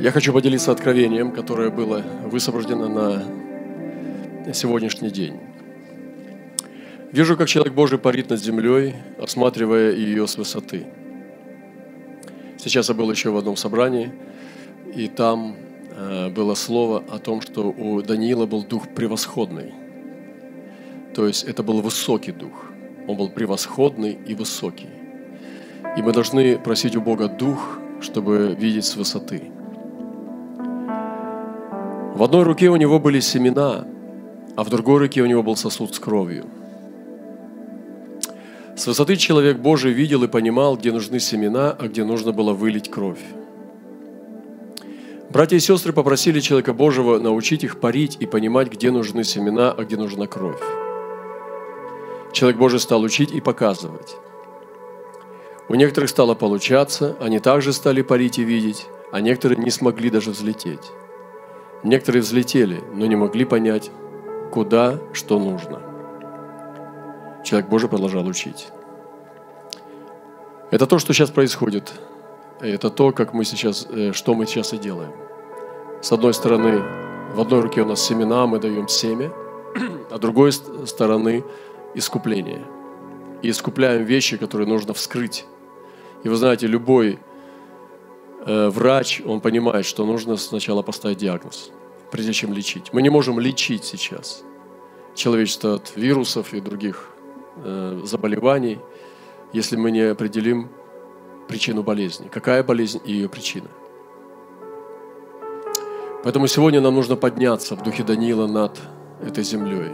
Я хочу поделиться откровением, которое было высвобождено на сегодняшний день. Вижу, как человек Божий парит над землей, осматривая ее с высоты. Сейчас я был еще в одном собрании, и там э, было слово о том, что у Даниила был дух превосходный. То есть это был высокий дух. Он был превосходный и высокий. И мы должны просить у Бога дух, чтобы видеть с высоты. В одной руке у него были семена, а в другой руке у него был сосуд с кровью. С высоты человек Божий видел и понимал, где нужны семена, а где нужно было вылить кровь. Братья и сестры попросили человека Божьего научить их парить и понимать, где нужны семена, а где нужна кровь. Человек Божий стал учить и показывать. У некоторых стало получаться, они также стали парить и видеть, а некоторые не смогли даже взлететь. Некоторые взлетели, но не могли понять, куда, что нужно. Человек Божий продолжал учить. Это то, что сейчас происходит. Это то, как мы сейчас, э, что мы сейчас и делаем. С одной стороны, в одной руке у нас семена, мы даем семя, а другой стороны искупление. И искупляем вещи, которые нужно вскрыть. И вы знаете, любой врач, он понимает, что нужно сначала поставить диагноз, прежде чем лечить. Мы не можем лечить сейчас человечество от вирусов и других э, заболеваний, если мы не определим причину болезни. Какая болезнь и ее причина. Поэтому сегодня нам нужно подняться в духе Даниила над этой землей.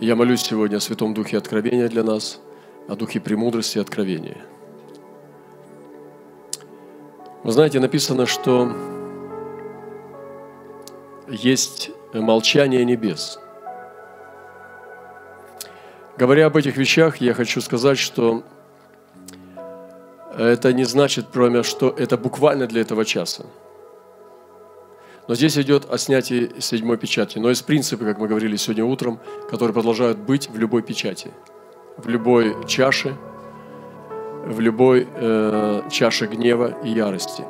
Я молюсь сегодня о Святом Духе Откровения для нас, о Духе премудрости и откровения – вы знаете, написано, что есть молчание небес. Говоря об этих вещах, я хочу сказать, что это не значит, кроме что это буквально для этого часа. Но здесь идет о снятии седьмой печати. Но есть принципы, как мы говорили сегодня утром, которые продолжают быть в любой печати, в любой чаше – в любой э, чаше гнева и ярости.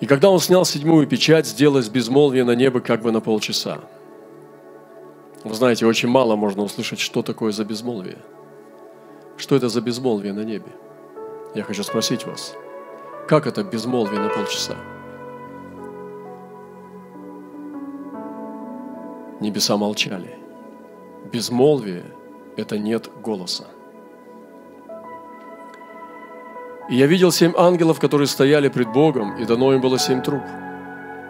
И когда он снял седьмую печать, сделалось безмолвие на небо как бы на полчаса. Вы знаете, очень мало можно услышать, что такое за безмолвие. Что это за безмолвие на небе? Я хочу спросить вас, как это безмолвие на полчаса? Небеса молчали. Безмолвие – это нет голоса. И я видел семь ангелов, которые стояли пред Богом, и дано им было семь труб.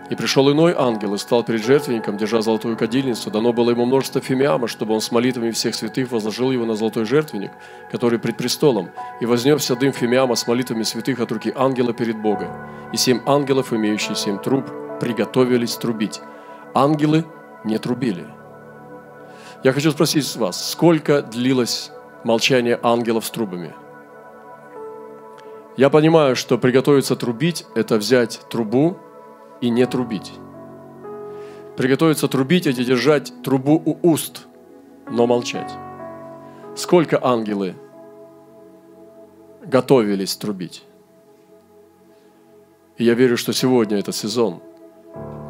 И пришел иной ангел и стал перед жертвенником, держа золотую кадильницу. Дано было ему множество фимиама, чтобы он с молитвами всех святых возложил его на золотой жертвенник, который пред престолом. И вознесся дым фимиама с молитвами святых от руки ангела перед Богом. И семь ангелов, имеющие семь труб, приготовились трубить. Ангелы не трубили – я хочу спросить вас, сколько длилось молчание ангелов с трубами? Я понимаю, что приготовиться трубить – это взять трубу и не трубить. Приготовиться трубить – это держать трубу у уст, но молчать. Сколько ангелы готовились трубить? И я верю, что сегодня это сезон,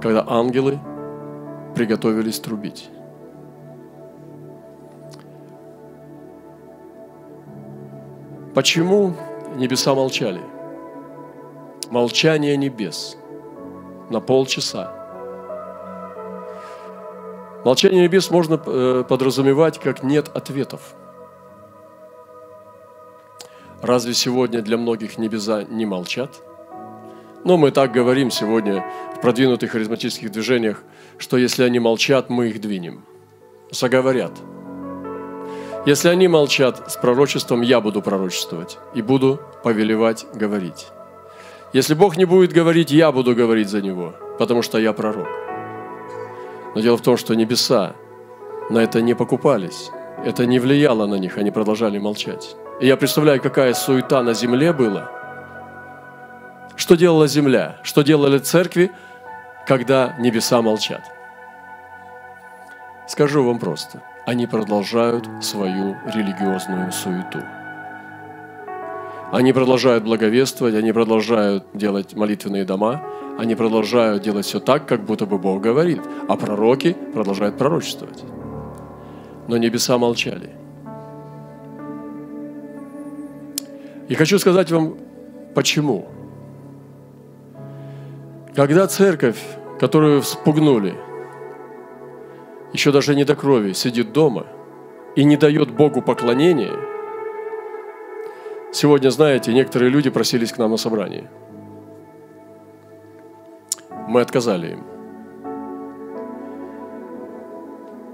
когда ангелы приготовились трубить. Почему небеса молчали? Молчание небес на полчаса. Молчание небес можно э, подразумевать как нет ответов. Разве сегодня для многих небеса не молчат? Но мы так говорим сегодня в продвинутых харизматических движениях, что если они молчат, мы их двинем. Заговорят – если они молчат с пророчеством, я буду пророчествовать и буду повелевать говорить. Если Бог не будет говорить, я буду говорить за Него, потому что я пророк. Но дело в том, что небеса на это не покупались. Это не влияло на них, они продолжали молчать. И я представляю, какая суета на земле была. Что делала земля? Что делали церкви, когда небеса молчат? Скажу вам просто – они продолжают свою религиозную суету. Они продолжают благовествовать, они продолжают делать молитвенные дома, они продолжают делать все так, как будто бы Бог говорит, а пророки продолжают пророчествовать. Но небеса молчали. И хочу сказать вам, почему. Когда церковь, которую вспугнули, еще даже не до крови, сидит дома и не дает Богу поклонения, сегодня, знаете, некоторые люди просились к нам на собрание. Мы отказали им.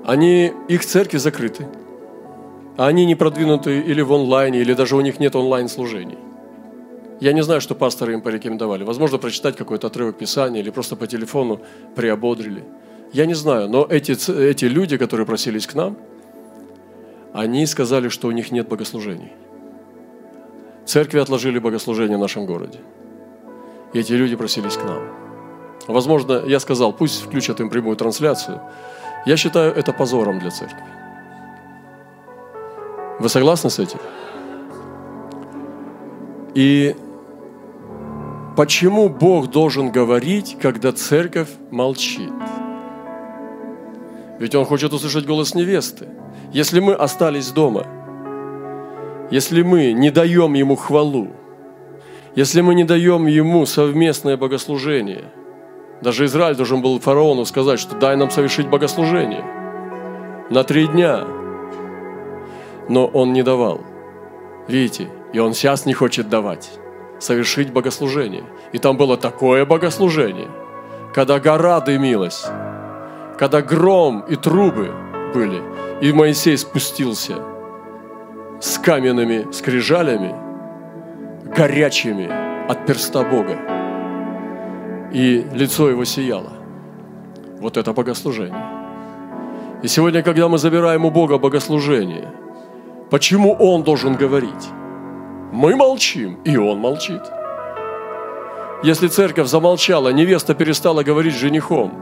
Они, их церкви закрыты – а они не продвинуты или в онлайне, или даже у них нет онлайн-служений. Я не знаю, что пасторы им порекомендовали. Возможно, прочитать какой-то отрывок Писания или просто по телефону приободрили. Я не знаю, но эти, эти люди, которые просились к нам, они сказали, что у них нет богослужений. Церкви отложили богослужение в нашем городе. И эти люди просились к нам. Возможно, я сказал, пусть включат им прямую трансляцию. Я считаю это позором для церкви. Вы согласны с этим? И почему Бог должен говорить, когда церковь молчит? Ведь Он хочет услышать голос невесты. Если мы остались дома, если мы не даем Ему хвалу, если мы не даем Ему совместное богослужение, даже Израиль должен был фараону сказать, что дай нам совершить богослужение на три дня – но он не давал. Видите, и он сейчас не хочет давать, совершить богослужение. И там было такое богослужение, когда гора дымилась, когда гром и трубы были, и Моисей спустился с каменными скрижалями, горячими от перста Бога, и лицо его сияло. Вот это богослужение. И сегодня, когда мы забираем у Бога богослужение – Почему он должен говорить? Мы молчим, и он молчит. Если церковь замолчала, невеста перестала говорить с женихом,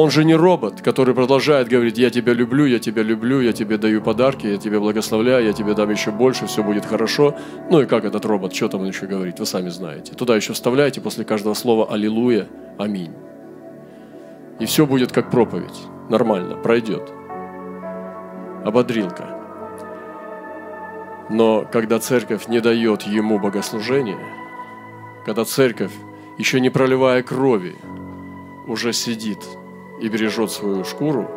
он же не робот, который продолжает говорить, я тебя люблю, я тебя люблю, я тебе даю подарки, я тебе благословляю, я тебе дам еще больше, все будет хорошо. Ну и как этот робот, что там он еще говорит, вы сами знаете. Туда еще вставляете после каждого слова «Аллилуйя», «Аминь». И все будет как проповедь, нормально, пройдет. Ободрилка – но когда церковь не дает ему богослужения, когда церковь, еще не проливая крови, уже сидит и бережет свою шкуру,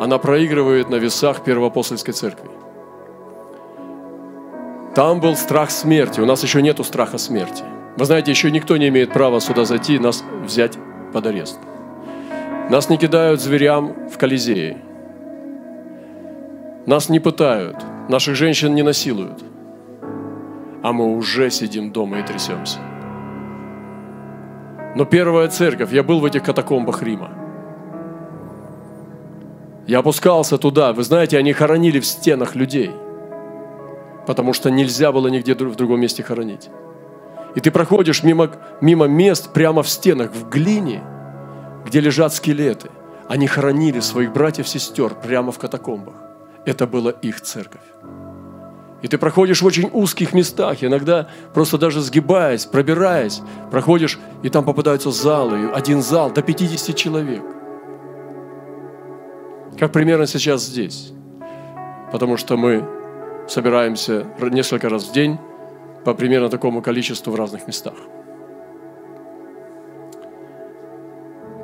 она проигрывает на весах первоапостольской церкви. Там был страх смерти, у нас еще нету страха смерти. Вы знаете, еще никто не имеет права сюда зайти и нас взять под арест. Нас не кидают зверям в Колизее. Нас не пытают – Наших женщин не насилуют. А мы уже сидим дома и трясемся. Но первая церковь, я был в этих катакомбах Рима. Я опускался туда. Вы знаете, они хоронили в стенах людей. Потому что нельзя было нигде в другом месте хоронить. И ты проходишь мимо, мимо мест прямо в стенах, в глине, где лежат скелеты. Они хоронили своих братьев-сестер прямо в катакомбах. Это была их церковь. И ты проходишь в очень узких местах, иногда просто даже сгибаясь, пробираясь, проходишь, и там попадаются залы, один зал до 50 человек. Как примерно сейчас здесь. Потому что мы собираемся несколько раз в день по примерно такому количеству в разных местах.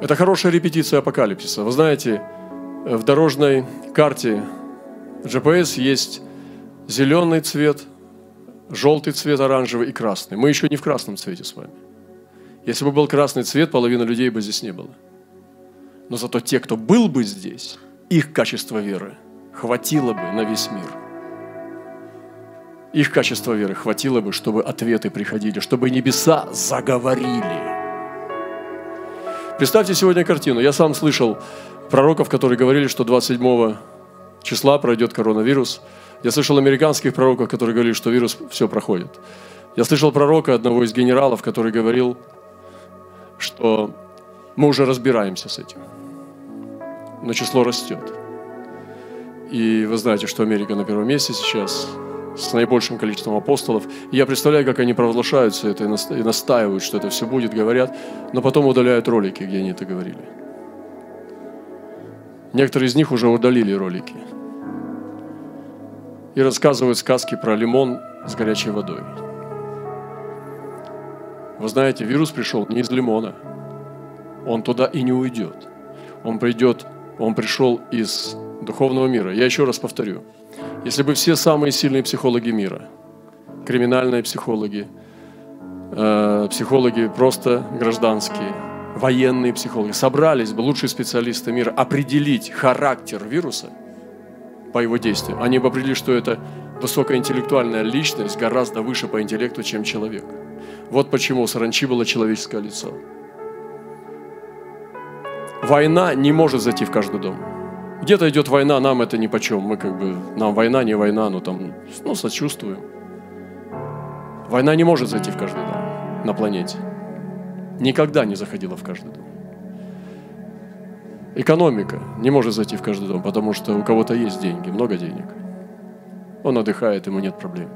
Это хорошая репетиция апокалипсиса. Вы знаете, в дорожной карте GPS есть зеленый цвет, желтый цвет, оранжевый и красный. Мы еще не в красном цвете с вами. Если бы был красный цвет, половина людей бы здесь не было. Но зато те, кто был бы здесь, их качество веры хватило бы на весь мир. Их качество веры хватило бы, чтобы ответы приходили, чтобы небеса заговорили. Представьте сегодня картину. Я сам слышал пророков, которые говорили, что 27 числа пройдет коронавирус – я слышал американских пророков, которые говорили, что вирус все проходит. Я слышал пророка, одного из генералов, который говорил, что мы уже разбираемся с этим. Но число растет. И вы знаете, что Америка на первом месте сейчас с наибольшим количеством апостолов. И я представляю, как они провозглашают все это и настаивают, что это все будет, говорят, но потом удаляют ролики, где они это говорили. Некоторые из них уже удалили ролики. И рассказывают сказки про лимон с горячей водой. Вы знаете, вирус пришел не из лимона. Он туда и не уйдет. Он придет, он пришел из духовного мира. Я еще раз повторю. Если бы все самые сильные психологи мира, криминальные психологи, э, психологи просто гражданские, военные психологи, собрались бы лучшие специалисты мира определить характер вируса по его действиям, они бы определили, что это высокоинтеллектуальная личность гораздо выше по интеллекту, чем человек. Вот почему у саранчи было человеческое лицо. Война не может зайти в каждый дом. Где-то идет война, нам это ни по чем. Мы как бы, нам война, не война, но там, ну, сочувствуем. Война не может зайти в каждый дом на планете. Никогда не заходила в каждый дом. Экономика не может зайти в каждый дом, потому что у кого-то есть деньги, много денег. Он отдыхает, ему нет проблем.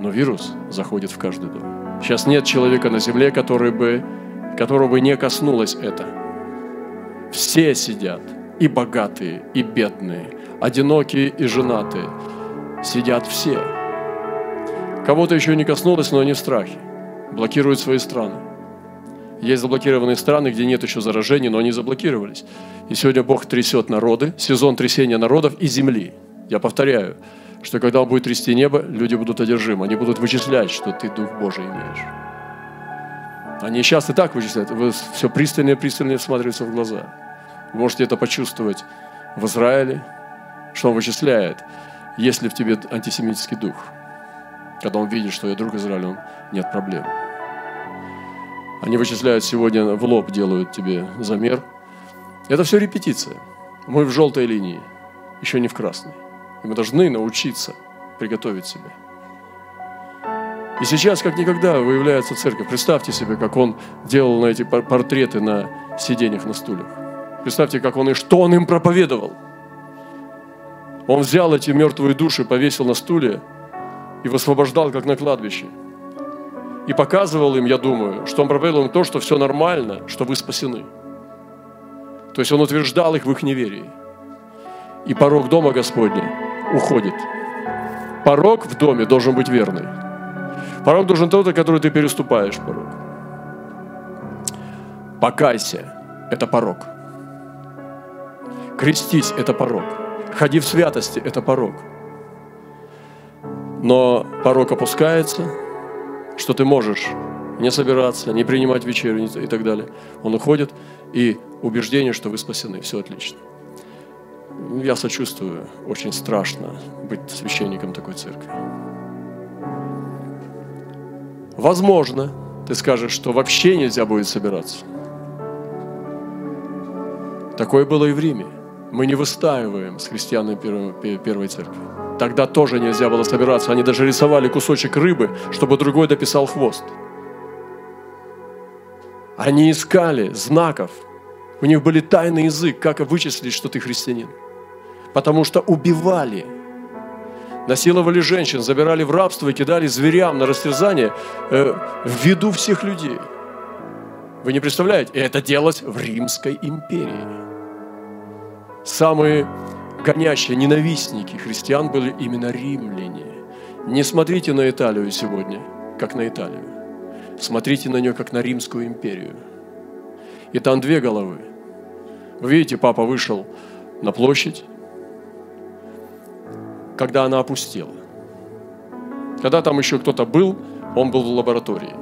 Но вирус заходит в каждый дом. Сейчас нет человека на земле, который бы, которого бы не коснулось это. Все сидят – и богатые, и бедные, одинокие и женатые. Сидят все. Кого-то еще не коснулось, но они в страхе. Блокируют свои страны. Есть заблокированные страны, где нет еще заражений, но они заблокировались. И сегодня Бог трясет народы, сезон трясения народов и земли. Я повторяю, что когда Он будет трясти небо, люди будут одержимы. Они будут вычислять, что ты Дух Божий имеешь. Они сейчас и так вычисляют. Вы все пристальнее, пристальнее всматриваются в глаза. Вы можете это почувствовать в Израиле, что он вычисляет, есть ли в тебе антисемитский дух. Когда он видит, что я друг Израиля, он нет проблем. Они вычисляют сегодня в лоб, делают тебе замер. Это все репетиция. Мы в желтой линии, еще не в красной. И мы должны научиться приготовить себя. И сейчас, как никогда, выявляется церковь. Представьте себе, как он делал на эти портреты на сиденьях на стульях. Представьте, как он и что он им проповедовал. Он взял эти мертвые души, повесил на стуле и высвобождал, как на кладбище. И показывал им, я думаю, что он проповедовал им то, что все нормально, что вы спасены. То есть он утверждал их в их неверии. И порог дома Господня уходит. Порог в доме должен быть верный. Порог должен тот, который ты переступаешь порог. Покайся. Это порог. Крестись – это порог. Ходи в святости – это порог. Но порог опускается, что ты можешь не собираться, не принимать вечерю и так далее. Он уходит, и убеждение, что вы спасены. Все отлично. Я сочувствую. Очень страшно быть священником такой церкви. Возможно, ты скажешь, что вообще нельзя будет собираться. Такое было и в Риме. Мы не выстаиваем с христианами первой, первой церкви. Тогда тоже нельзя было собираться. Они даже рисовали кусочек рыбы, чтобы другой дописал хвост. Они искали знаков. У них были тайный язык, как вычислить, что ты христианин. Потому что убивали. Насиловали женщин, забирали в рабство и кидали зверям на растерзание э, в виду всех людей. Вы не представляете? И это делалось в Римской империи самые гонящие ненавистники христиан были именно римляне. Не смотрите на Италию сегодня, как на Италию. Смотрите на нее, как на Римскую империю. И там две головы. Вы видите, папа вышел на площадь, когда она опустела. Когда там еще кто-то был, он был в лаборатории.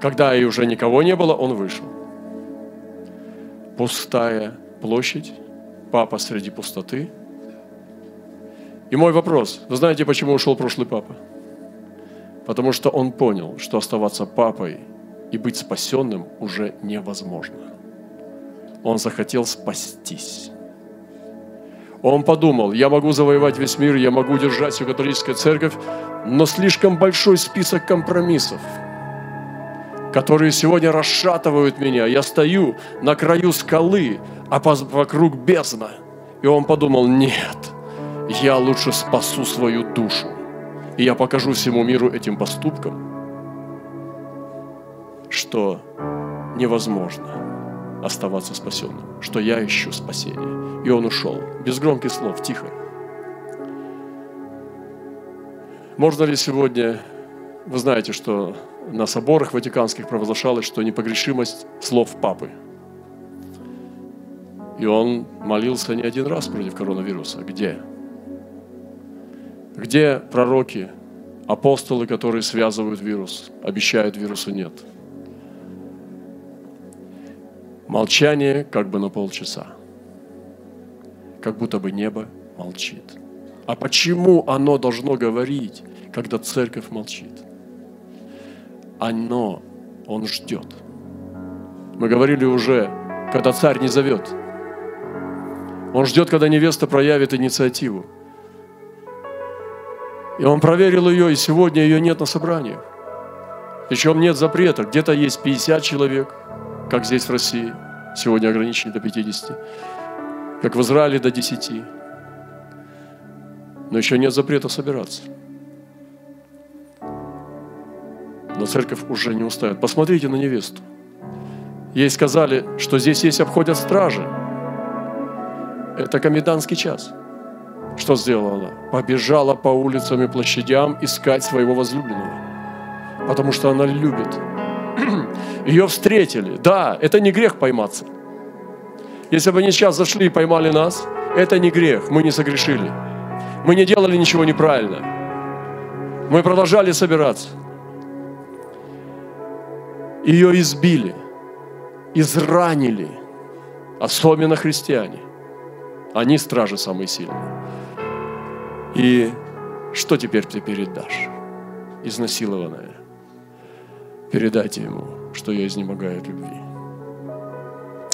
Когда и уже никого не было, он вышел пустая площадь, папа среди пустоты. И мой вопрос, вы знаете, почему ушел прошлый папа? Потому что он понял, что оставаться папой и быть спасенным уже невозможно. Он захотел спастись. Он подумал, я могу завоевать весь мир, я могу держать всю католическую церковь, но слишком большой список компромиссов – которые сегодня расшатывают меня. Я стою на краю скалы, а вокруг бездна. И он подумал, нет, я лучше спасу свою душу. И я покажу всему миру этим поступком, что невозможно оставаться спасенным, что я ищу спасение. И он ушел, без громких слов, тихо. Можно ли сегодня, вы знаете, что на соборах ватиканских провозглашалось, что непогрешимость слов Папы. И он молился не один раз против коронавируса. Где? Где пророки, апостолы, которые связывают вирус, обещают вирусу нет? Молчание как бы на полчаса. Как будто бы небо молчит. А почему оно должно говорить, когда церковь молчит? Оно, он ждет. Мы говорили уже, когда царь не зовет. Он ждет, когда невеста проявит инициативу. И он проверил ее, и сегодня ее нет на собраниях. Причем нет запрета. Где-то есть 50 человек, как здесь в России. Сегодня ограничили до 50. Как в Израиле до 10. Но еще нет запрета собираться. Но церковь уже не устает. Посмотрите на невесту. Ей сказали, что здесь есть обходят стражи. Это комендантский час. Что сделала она? Побежала по улицам и площадям искать своего возлюбленного. Потому что она любит. Ее встретили. Да, это не грех пойматься. Если бы они сейчас зашли и поймали нас, это не грех, мы не согрешили. Мы не делали ничего неправильно. Мы продолжали собираться ее избили, изранили, особенно христиане. Они стражи самые сильные. И что теперь ты передашь? Изнасилованная. Передайте ему, что я изнемогаю от любви.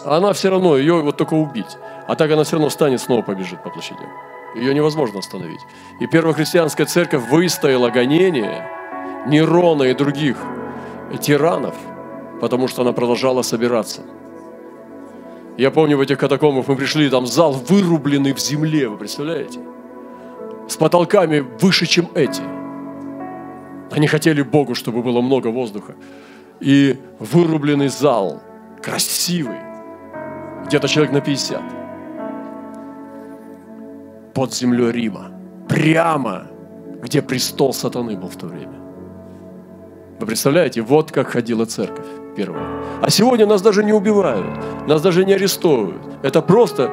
она все равно, ее вот только убить. А так она все равно встанет, снова побежит по площадям. Ее невозможно остановить. И первохристианская церковь выстояла гонение Нерона и других тиранов – потому что она продолжала собираться. Я помню, в этих катакомбах мы пришли, там зал вырубленный в земле, вы представляете? С потолками выше, чем эти. Они хотели Богу, чтобы было много воздуха. И вырубленный зал, красивый, где-то человек на 50. Под землей Рима. Прямо, где престол сатаны был в то время. Вы представляете, вот как ходила церковь первого. А сегодня нас даже не убивают, нас даже не арестовывают. Это просто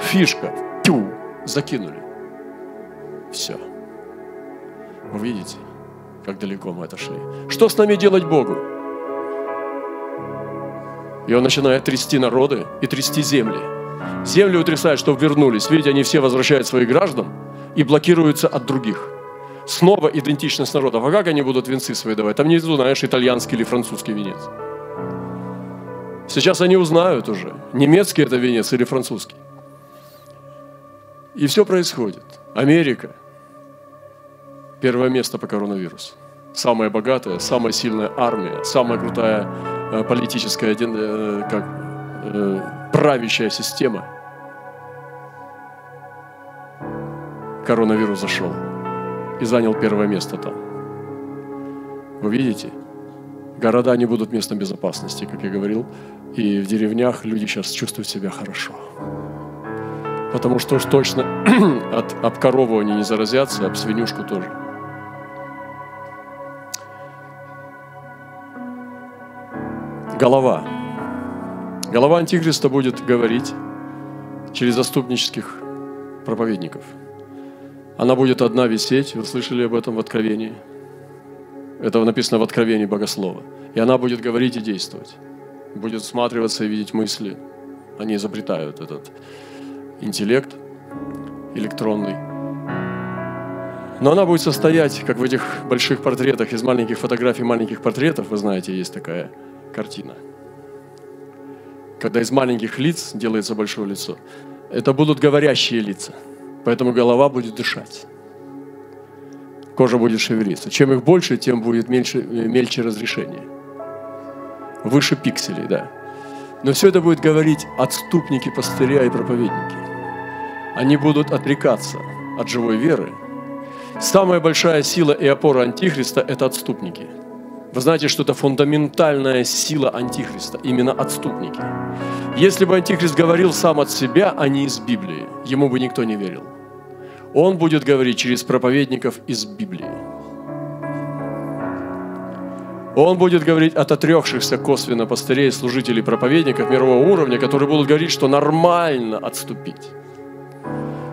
фишка. Тю, закинули. Все. Вы видите, как далеко мы отошли. Что с нами делать Богу? И он начинает трясти народы и трясти земли. Земли утрясают, чтобы вернулись. Видите, они все возвращают своих граждан и блокируются от других. Снова идентичность народов. А как они будут венцы свои давать? Там внизу, знаешь, итальянский или французский венец. Сейчас они узнают уже, немецкий это венец или французский. И все происходит. Америка. Первое место по коронавирусу. Самая богатая, самая сильная армия, самая крутая э, политическая, э, как, э, правящая система. Коронавирус зашел и занял первое место там. Вы видите? Города не будут местом безопасности, как я говорил. И в деревнях люди сейчас чувствуют себя хорошо. Потому что уж точно от обкоровывания не заразятся, об свинюшку тоже. Голова. Голова Антихриста будет говорить через заступнических проповедников. Она будет одна висеть, вы слышали об этом в Откровении. Это написано в Откровении Богослова. И она будет говорить и действовать будет всматриваться и видеть мысли. Они изобретают этот интеллект электронный. Но она будет состоять, как в этих больших портретах, из маленьких фотографий маленьких портретов, вы знаете, есть такая картина. Когда из маленьких лиц делается большое лицо. Это будут говорящие лица, поэтому голова будет дышать. Кожа будет шевелиться. Чем их больше, тем будет меньше, мельче разрешение выше пикселей, да. Но все это будет говорить отступники, пастыря и проповедники. Они будут отрекаться от живой веры, самая большая сила и опора Антихриста – это отступники. Вы знаете, что это фундаментальная сила Антихриста, именно отступники. Если бы Антихрист говорил сам от себя, а не из Библии, ему бы никто не верил. Он будет говорить через проповедников из Библии. Он будет говорить от отрекшихся косвенно пастырей, служителей, проповедников мирового уровня, которые будут говорить, что нормально отступить.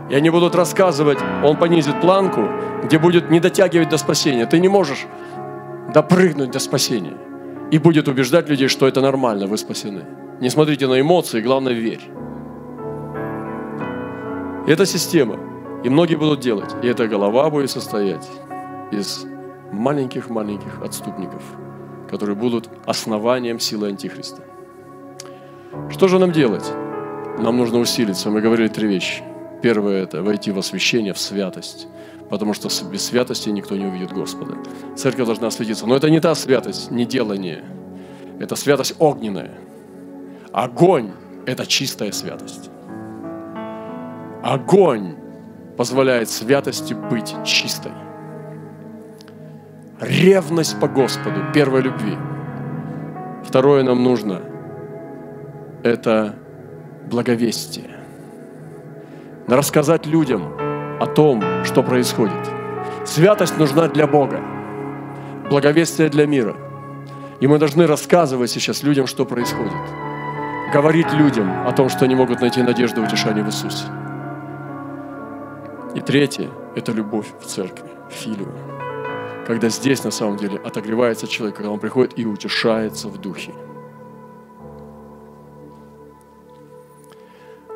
И они будут рассказывать, он понизит планку, где будет не дотягивать до спасения. Ты не можешь допрыгнуть до спасения. И будет убеждать людей, что это нормально, вы спасены. Не смотрите на эмоции, главное верь. Это система. И многие будут делать. И эта голова будет состоять из маленьких-маленьких отступников – которые будут основанием силы Антихриста. Что же нам делать? Нам нужно усилиться. Мы говорили три вещи. Первое – это войти в освящение, в святость. Потому что без святости никто не увидит Господа. Церковь должна осветиться. Но это не та святость, не делание. Это святость огненная. Огонь – это чистая святость. Огонь позволяет святости быть чистой. Ревность по Господу, первой любви. Второе нам нужно – это благовестие. Рассказать людям о том, что происходит. Святость нужна для Бога, благовестие для мира. И мы должны рассказывать сейчас людям, что происходит. Говорить людям о том, что они могут найти надежду и утешение в Иисусе. И третье – это любовь в церкви, филию когда здесь на самом деле отогревается человек, когда он приходит и утешается в духе.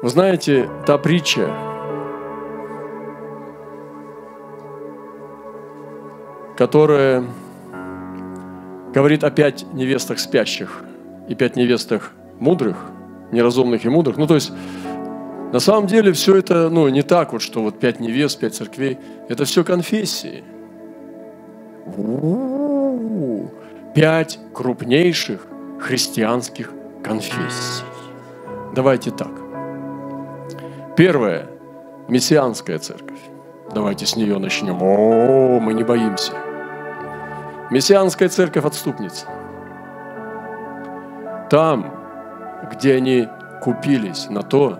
Вы знаете, та притча, которая говорит о пять невестах спящих и пять невестах мудрых, неразумных и мудрых. Ну, то есть, на самом деле все это, ну, не так вот, что вот пять невест, пять церквей. Это все конфессии – Пять крупнейших христианских конфессий. Давайте так. Первое – мессианская церковь. Давайте с нее начнем. О, мы не боимся. Мессианская церковь отступница. Там, где они купились на то,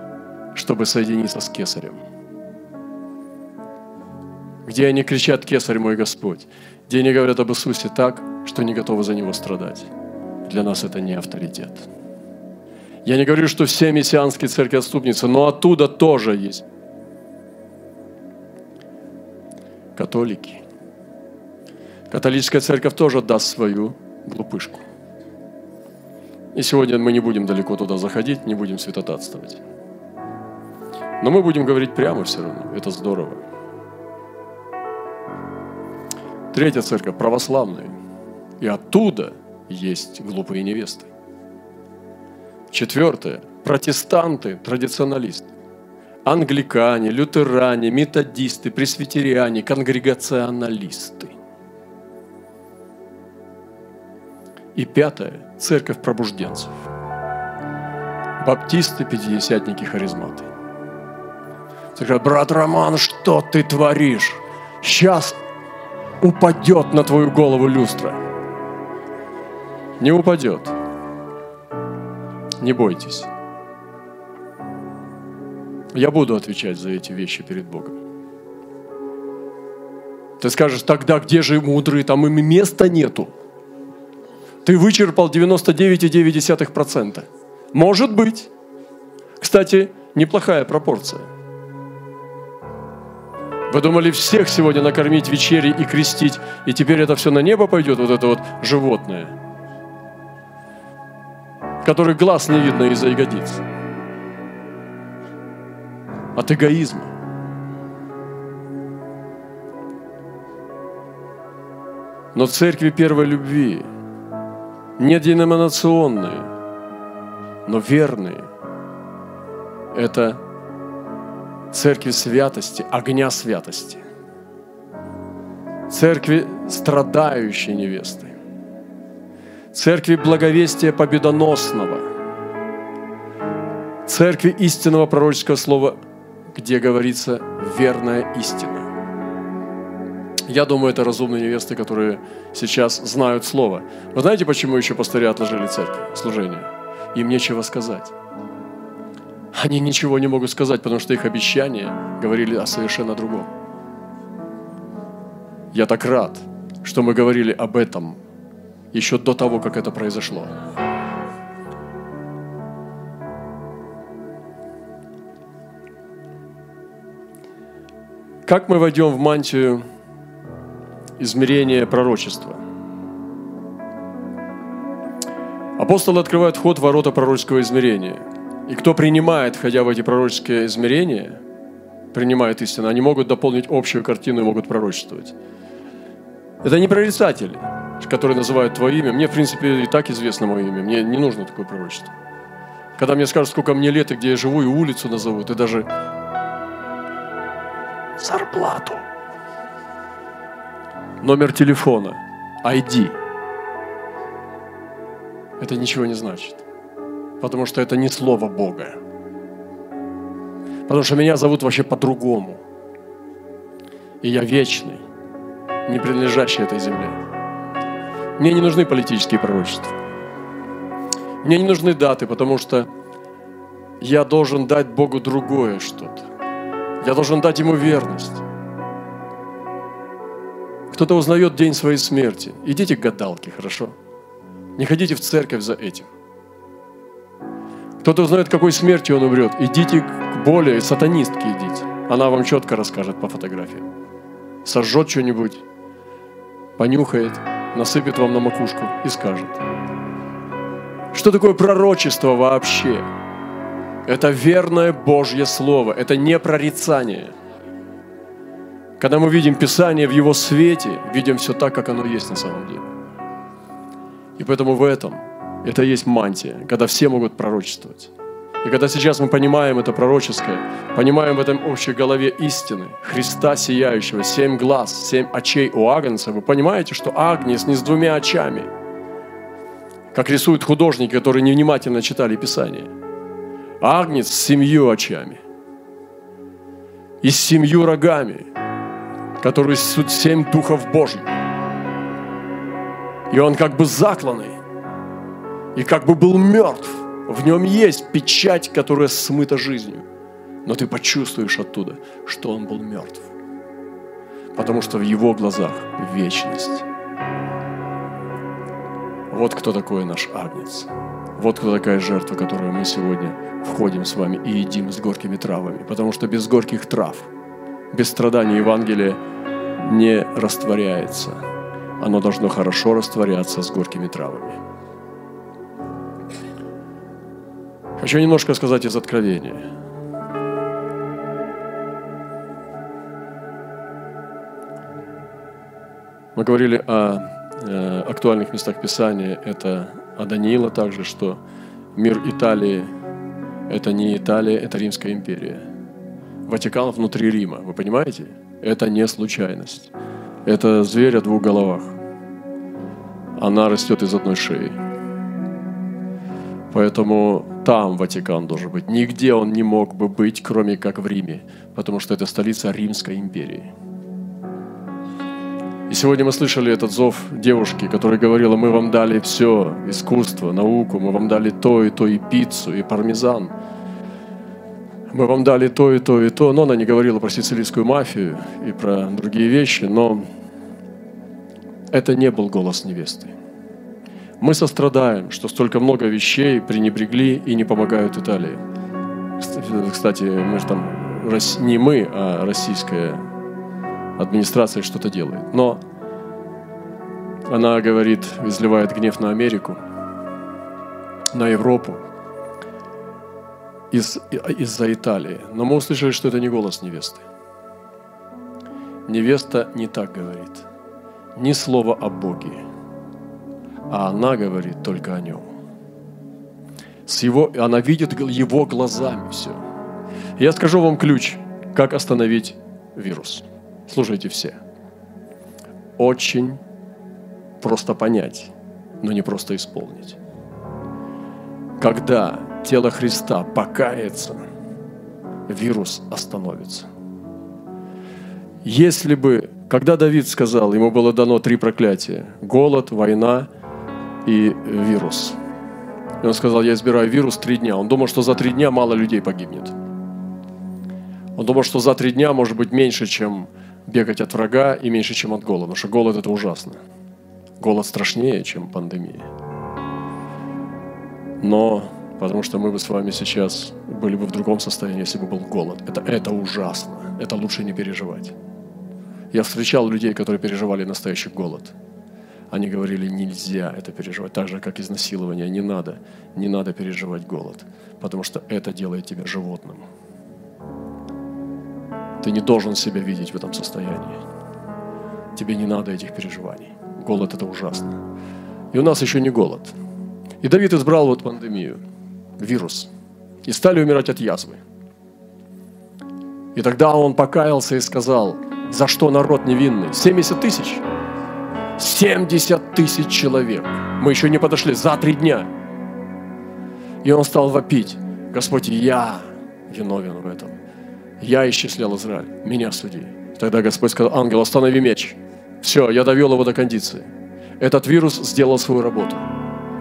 чтобы соединиться с кесарем. Где они кричат «Кесарь мой Господь!» где они говорят об Иисусе так, что не готовы за Него страдать. Для нас это не авторитет. Я не говорю, что все мессианские церкви отступницы, но оттуда тоже есть католики. Католическая церковь тоже даст свою глупышку. И сегодня мы не будем далеко туда заходить, не будем святотатствовать. Но мы будем говорить прямо все равно. Это здорово. Третья церковь православная. И оттуда есть глупые невесты. Четвертое. Протестанты, традиционалисты. Англикане, лютеране, методисты, пресвитериане, конгрегационалисты. И пятое. Церковь пробужденцев. Баптисты, пятидесятники, харизматы. Церковь, брат Роман, что ты творишь? Сейчас упадет на твою голову люстра. Не упадет. Не бойтесь. Я буду отвечать за эти вещи перед Богом. Ты скажешь, тогда где же мудрые? Там им места нету. Ты вычерпал 99,9%. Может быть. Кстати, неплохая пропорция – вы думали всех сегодня накормить вечерей и крестить, и теперь это все на небо пойдет, вот это вот животное, который глаз не видно из-за ягодиц. От эгоизма. Но церкви первой любви не деноминационные, но верные. Это церкви святости, огня святости, церкви страдающей невесты, церкви благовестия победоносного, церкви истинного пророческого слова где говорится верная истина. Я думаю, это разумные невесты, которые сейчас знают Слово. Вы знаете, почему еще пастыри отложили церковь, служение? Им нечего сказать. Они ничего не могут сказать, потому что их обещания говорили о совершенно другом. Я так рад, что мы говорили об этом еще до того, как это произошло. Как мы войдем в мантию измерения пророчества? Апостолы открывают вход ворота пророческого измерения. И кто принимает, входя в эти пророческие измерения, принимает истину, они могут дополнить общую картину и могут пророчествовать. Это не прорицатели, которые называют твое имя. Мне, в принципе, и так известно мое имя. Мне не нужно такое пророчество. Когда мне скажут, сколько мне лет и где я живу, и улицу назовут, и даже зарплату. Номер телефона, ID. Это ничего не значит. Потому что это не слово Бога. Потому что меня зовут вообще по-другому. И я вечный, не принадлежащий этой земле. Мне не нужны политические пророчества. Мне не нужны даты, потому что я должен дать Богу другое что-то. Я должен дать ему верность. Кто-то узнает день своей смерти. Идите к гадалке, хорошо? Не ходите в церковь за этим. Кто-то узнает, какой смертью он умрет. Идите к более сатанистке идите. Она вам четко расскажет по фотографии. Сожжет что-нибудь, понюхает, насыпет вам на макушку и скажет. Что такое пророчество вообще? Это верное Божье Слово, это не прорицание. Когда мы видим Писание в его свете, видим все так, как оно есть на самом деле. И поэтому в этом это есть мантия, когда все могут пророчествовать. И когда сейчас мы понимаем это пророческое, понимаем в этом общей голове истины, Христа сияющего, семь глаз, семь очей у Агнца, вы понимаете, что Агнец не с двумя очами, как рисуют художники, которые невнимательно читали Писание – Агнец с семью очами и с семью рогами, которые суть семь духов Божьих. И он как бы закланный, и как бы был мертв. В нем есть печать, которая смыта жизнью. Но ты почувствуешь оттуда, что он был мертв. Потому что в его глазах вечность. Вот кто такой наш Агнец. Вот кто такая жертва, которую мы сегодня входим с вами и едим с горькими травами. Потому что без горьких трав, без страданий Евангелия не растворяется. Оно должно хорошо растворяться с горькими травами. Хочу немножко сказать из Откровения. Мы говорили о э, актуальных местах Писания. Это о Даниила также, что мир Италии это не Италия, это Римская империя. Ватикан внутри Рима, вы понимаете? Это не случайность. Это зверь о двух головах. Она растет из одной шеи. Поэтому там Ватикан должен быть. Нигде он не мог бы быть, кроме как в Риме, потому что это столица Римской империи. И сегодня мы слышали этот зов девушки, которая говорила, мы вам дали все, искусство, науку, мы вам дали то и то, и пиццу, и пармезан. Мы вам дали то и то и то. Но она не говорила про сицилийскую мафию и про другие вещи, но это не был голос невесты. Мы сострадаем, что столько много вещей пренебрегли и не помогают Италии. Кстати, мы же там, не мы, а российская администрация что-то делает. Но она говорит, изливает гнев на Америку, на Европу, из, из-за Италии. Но мы услышали, что это не голос невесты. Невеста не так говорит. Ни слова о Боге. А она говорит только о нем. С его, она видит его глазами все. Я скажу вам ключ, как остановить вирус. Слушайте все. Очень просто понять, но не просто исполнить. Когда тело Христа покается вирус остановится. Если бы, когда Давид сказал, ему было дано три проклятия – голод, война и вирус. И он сказал, я избираю вирус три дня. Он думал, что за три дня мало людей погибнет. Он думал, что за три дня может быть меньше, чем бегать от врага и меньше, чем от голода. Потому что голод – это ужасно. Голод страшнее, чем пандемия. Но потому что мы бы с вами сейчас были бы в другом состоянии, если бы был голод. Это, это ужасно. Это лучше не переживать. Я встречал людей, которые переживали настоящий голод. Они говорили, нельзя это переживать. Так же, как изнасилование. Не надо. Не надо переживать голод. Потому что это делает тебя животным. Ты не должен себя видеть в этом состоянии. Тебе не надо этих переживаний. Голод – это ужасно. И у нас еще не голод. И Давид избрал вот пандемию, вирус. И стали умирать от язвы. И тогда он покаялся и сказал, за что народ невинный? 70 тысяч. 70 тысяч человек. Мы еще не подошли за три дня. И он стал вопить. Господь, я виновен в этом. Я исчислял Израиль. Меня суди. Тогда Господь сказал, ангел, останови меч. Все, я довел его до кондиции. Этот вирус сделал свою работу.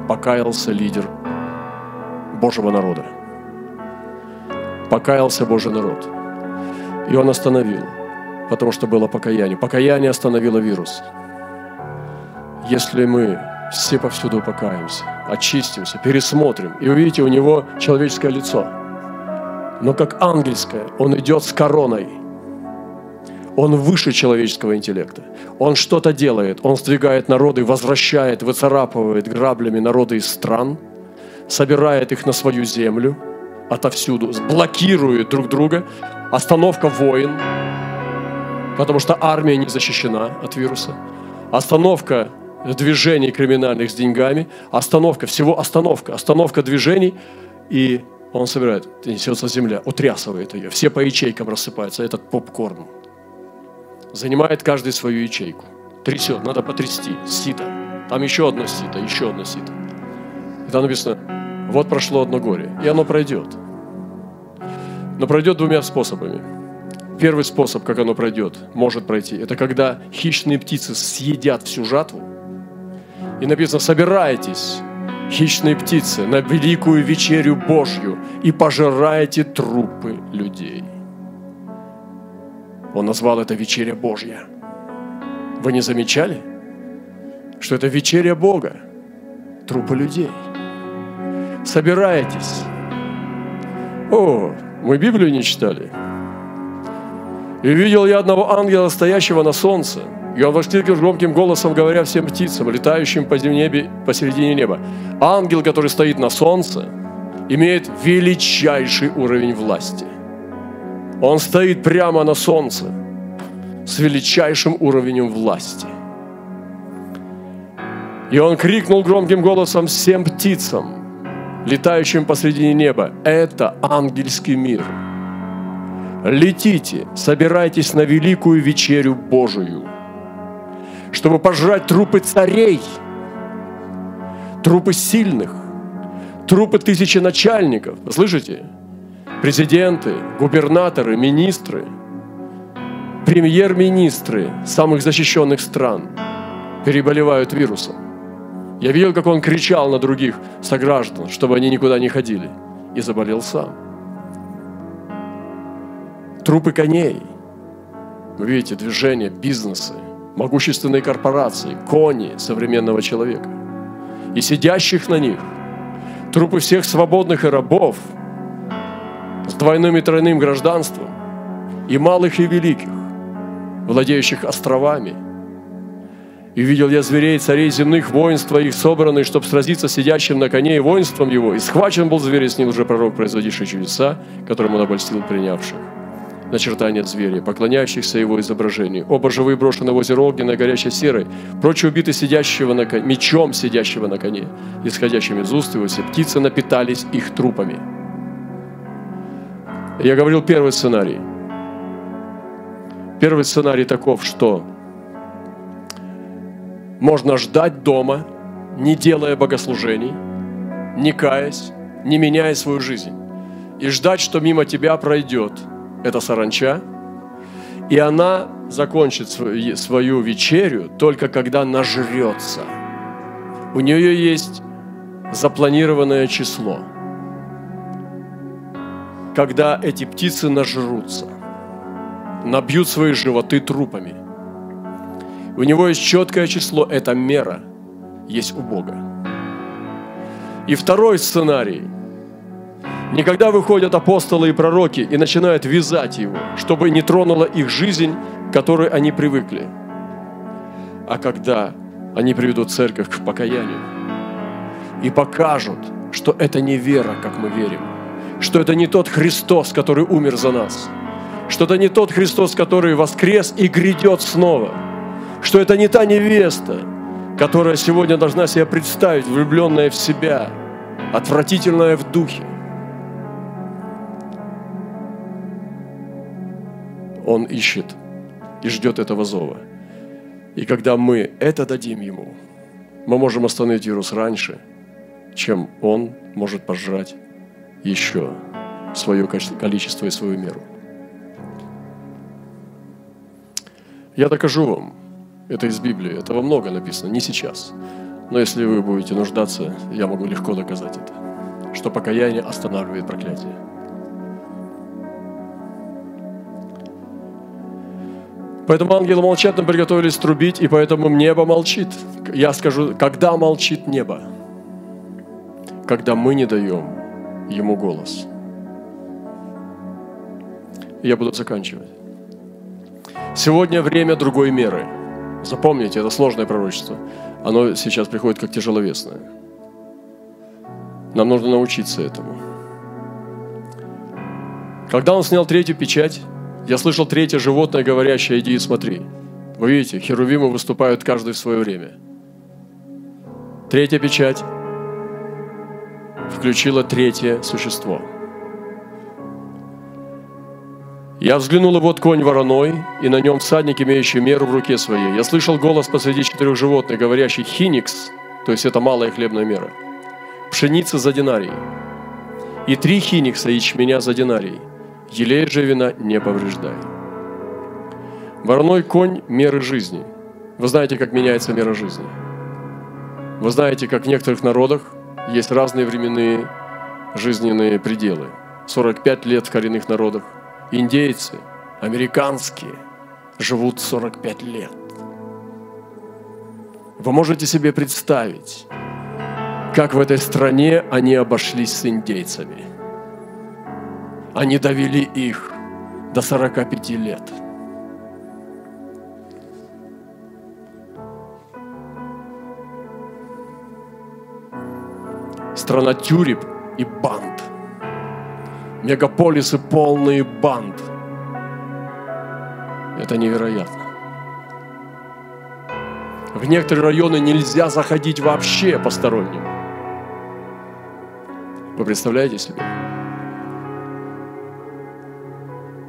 Покаялся лидер Божьего народа. Покаялся Божий народ. И он остановил, потому что было покаяние. Покаяние остановило вирус. Если мы все повсюду покаемся, очистимся, пересмотрим, и увидите у него человеческое лицо, но как ангельское, он идет с короной – он выше человеческого интеллекта. Он что-то делает. Он сдвигает народы, возвращает, выцарапывает граблями народы из стран, собирает их на свою землю отовсюду, блокирует друг друга. Остановка войн, потому что армия не защищена от вируса. Остановка движений криминальных с деньгами, остановка, всего остановка, остановка движений, и он собирает, несется земля, утрясывает ее, все по ячейкам рассыпаются, этот попкорн занимает каждый свою ячейку. Трясет, надо потрясти, сито. Там еще одно сито, еще одно сито. И там написано, вот прошло одно горе, и оно пройдет. Но пройдет двумя способами. Первый способ, как оно пройдет, может пройти, это когда хищные птицы съедят всю жатву. И написано, собирайтесь, хищные птицы, на великую вечерю Божью и пожирайте трупы людей. Он назвал это вечеря Божья. Вы не замечали, что это вечеря Бога, трупы людей? Собираетесь. О, мы Библию не читали. И видел я одного ангела, стоящего на солнце, и он воскликнул громким голосом, говоря всем птицам, летающим по небе, посередине неба. Ангел, который стоит на солнце, имеет величайший уровень власти. Он стоит прямо на солнце с величайшим уровнем власти. И он крикнул громким голосом всем птицам, летающим посредине неба, это ангельский мир. Летите, собирайтесь на великую вечерю Божию, чтобы пожрать трупы царей, трупы сильных, трупы тысячи начальников. Слышите? президенты, губернаторы, министры, премьер-министры самых защищенных стран переболевают вирусом. Я видел, как он кричал на других сограждан, чтобы они никуда не ходили, и заболел сам. Трупы коней. Вы видите, движения, бизнесы, могущественные корпорации, кони современного человека. И сидящих на них. Трупы всех свободных и рабов – с двойным и тройным гражданством, и малых, и великих, владеющих островами. И видел я зверей, царей земных, воинства их собраны, чтобы сразиться сидящим на коне и воинством его. И схвачен был зверь, с ним уже пророк, производивший чудеса, которому он обольстил принявших начертания зверя, поклоняющихся его изображению. Оба живые брошены в озеро огненной горящей серой, прочие убиты сидящего на коне, мечом сидящего на коне, исходящим из уст его, все птицы напитались их трупами. Я говорил первый сценарий. Первый сценарий таков, что можно ждать дома, не делая богослужений, не каясь, не меняя свою жизнь. и ждать, что мимо тебя пройдет эта саранча, и она закончит свою вечерю только когда нажрется. У нее есть запланированное число, когда эти птицы нажрутся, набьют свои животы трупами. У него есть четкое число, это мера, есть у Бога. И второй сценарий. Никогда выходят апостолы и пророки и начинают вязать его, чтобы не тронула их жизнь, к которой они привыкли. А когда они приведут церковь к покаянию и покажут, что это не вера, как мы верим, что это не тот Христос, который умер за нас, что это не тот Христос, который воскрес и грядет снова, что это не та невеста, которая сегодня должна себя представить, влюбленная в себя, отвратительная в духе. Он ищет и ждет этого зова. И когда мы это дадим ему, мы можем остановить вирус раньше, чем он может пожрать еще свое количество и свою меру. Я докажу вам, это из Библии, этого много написано, не сейчас. Но если вы будете нуждаться, я могу легко доказать это, что покаяние останавливает проклятие. Поэтому ангелы молчат, но приготовились трубить, и поэтому небо молчит. Я скажу, когда молчит небо? Когда мы не даем ему голос. Я буду заканчивать. Сегодня время другой меры – Запомните, это сложное пророчество. Оно сейчас приходит как тяжеловесное. Нам нужно научиться этому. Когда он снял третью печать, я слышал третье животное, говорящее, иди и смотри. Вы видите, херувимы выступают каждый в свое время. Третья печать включила третье существо – я взглянул, и вот конь вороной, и на нем всадник, имеющий меру в руке своей. Я слышал голос посреди четырех животных, говорящий «хиникс», то есть это малая хлебная мера, пшеница за динарий, и три хиникса ячменя за динарий, елей же вина не повреждай. Вороной конь – меры жизни. Вы знаете, как меняется мера жизни. Вы знаете, как в некоторых народах есть разные временные жизненные пределы. 45 лет в коренных народах, Индейцы, американские, живут 45 лет. Вы можете себе представить, как в этой стране они обошлись с индейцами. Они довели их до 45 лет. Страна тюреб и банд – мегаполисы полные банд. Это невероятно. В некоторые районы нельзя заходить вообще посторонним. Вы представляете себе?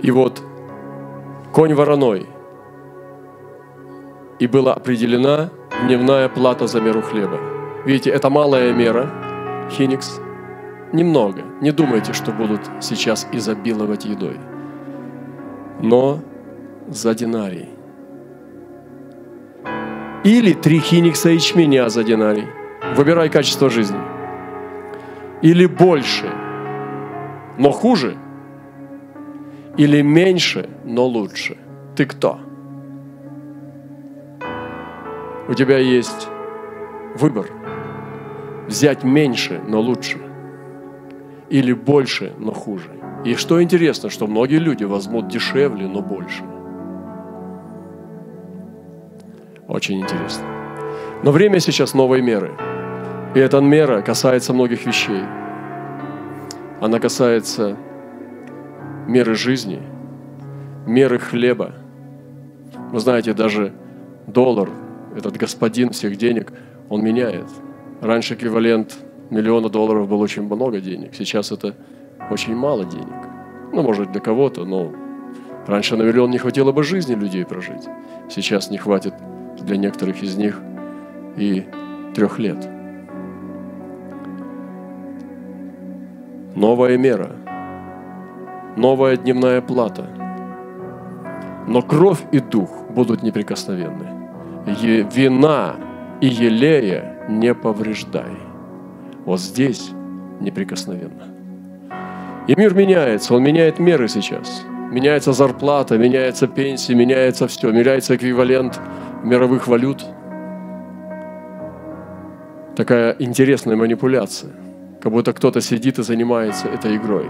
И вот конь вороной. И была определена дневная плата за меру хлеба. Видите, это малая мера, хиникс – Немного. Не думайте, что будут сейчас изобиловать едой. Но за динарий. Или три хиникса ячменя за динарий. Выбирай качество жизни. Или больше, но хуже. Или меньше, но лучше. Ты кто? У тебя есть выбор. Взять меньше, но лучше или больше, но хуже. И что интересно, что многие люди возьмут дешевле, но больше. Очень интересно. Но время сейчас новой меры. И эта мера касается многих вещей. Она касается меры жизни, меры хлеба. Вы знаете, даже доллар, этот господин всех денег, он меняет. Раньше эквивалент миллиона долларов было очень много денег. Сейчас это очень мало денег. Ну, может, для кого-то, но раньше на миллион не хватило бы жизни людей прожить. Сейчас не хватит для некоторых из них и трех лет. Новая мера новая дневная плата. Но кровь и дух будут неприкосновенны. Е- вина и елея не повреждай. Вот здесь неприкосновенно. И мир меняется, он меняет меры сейчас. Меняется зарплата, меняется пенсия, меняется все, меняется эквивалент мировых валют. Такая интересная манипуляция, как будто кто-то сидит и занимается этой игрой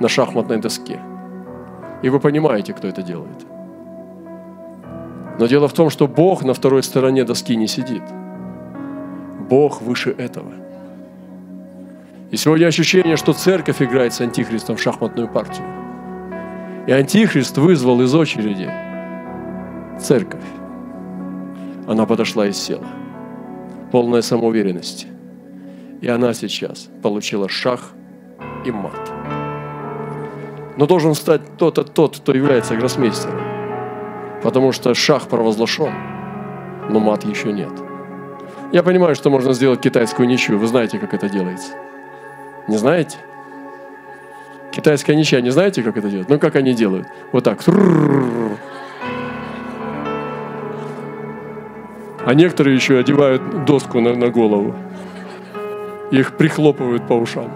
на шахматной доске. И вы понимаете, кто это делает. Но дело в том, что Бог на второй стороне доски не сидит. Бог выше этого. И сегодня ощущение, что церковь играет с антихристом в шахматную партию. И антихрист вызвал из очереди церковь. Она подошла и села. Полная самоуверенности. И она сейчас получила шах и мат. Но должен стать тот, тот, кто является гроссмейстером. Потому что шах провозглашен, но мат еще нет. Я понимаю, что можно сделать китайскую ничью. Вы знаете, как это делается. Не знаете? Китайская ничья, не знаете, как это делать? Ну, как они делают? Вот так. А некоторые еще одевают доску на, на голову. Их прихлопывают по ушам.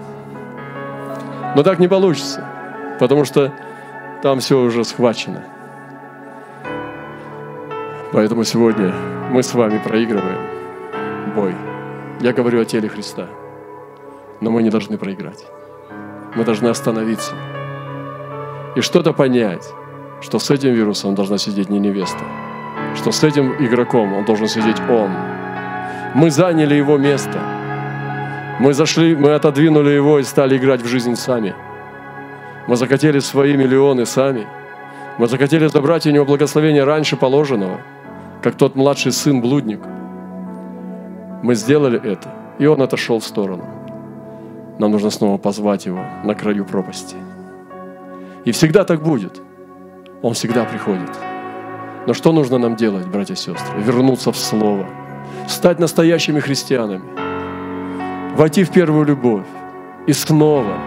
Но так не получится, потому что там все уже схвачено. Поэтому сегодня мы с вами проигрываем бой. Я говорю о теле Христа. Но мы не должны проиграть. Мы должны остановиться. И что-то понять, что с этим вирусом должна сидеть не невеста, что с этим игроком он должен сидеть он. Мы заняли его место. Мы зашли, мы отодвинули его и стали играть в жизнь сами. Мы захотели свои миллионы сами. Мы захотели забрать у него благословение раньше положенного, как тот младший сын-блудник. Мы сделали это, и он отошел в сторону. Нам нужно снова позвать его на краю пропасти. И всегда так будет. Он всегда приходит. Но что нужно нам делать, братья и сестры? Вернуться в Слово. Стать настоящими христианами. Войти в первую любовь. И снова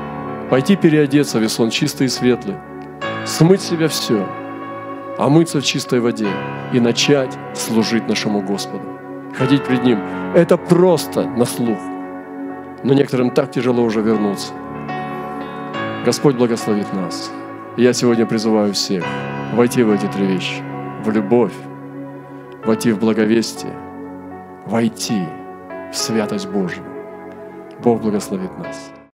пойти переодеться, весь он чистый и светлый. Смыть себя все. Омыться в чистой воде. И начать служить нашему Господу. Ходить пред Ним. Это просто на слух но некоторым так тяжело уже вернуться. Господь благословит нас. Я сегодня призываю всех войти в эти три вещи. В любовь, войти в благовестие, войти в святость Божью. Бог благословит нас.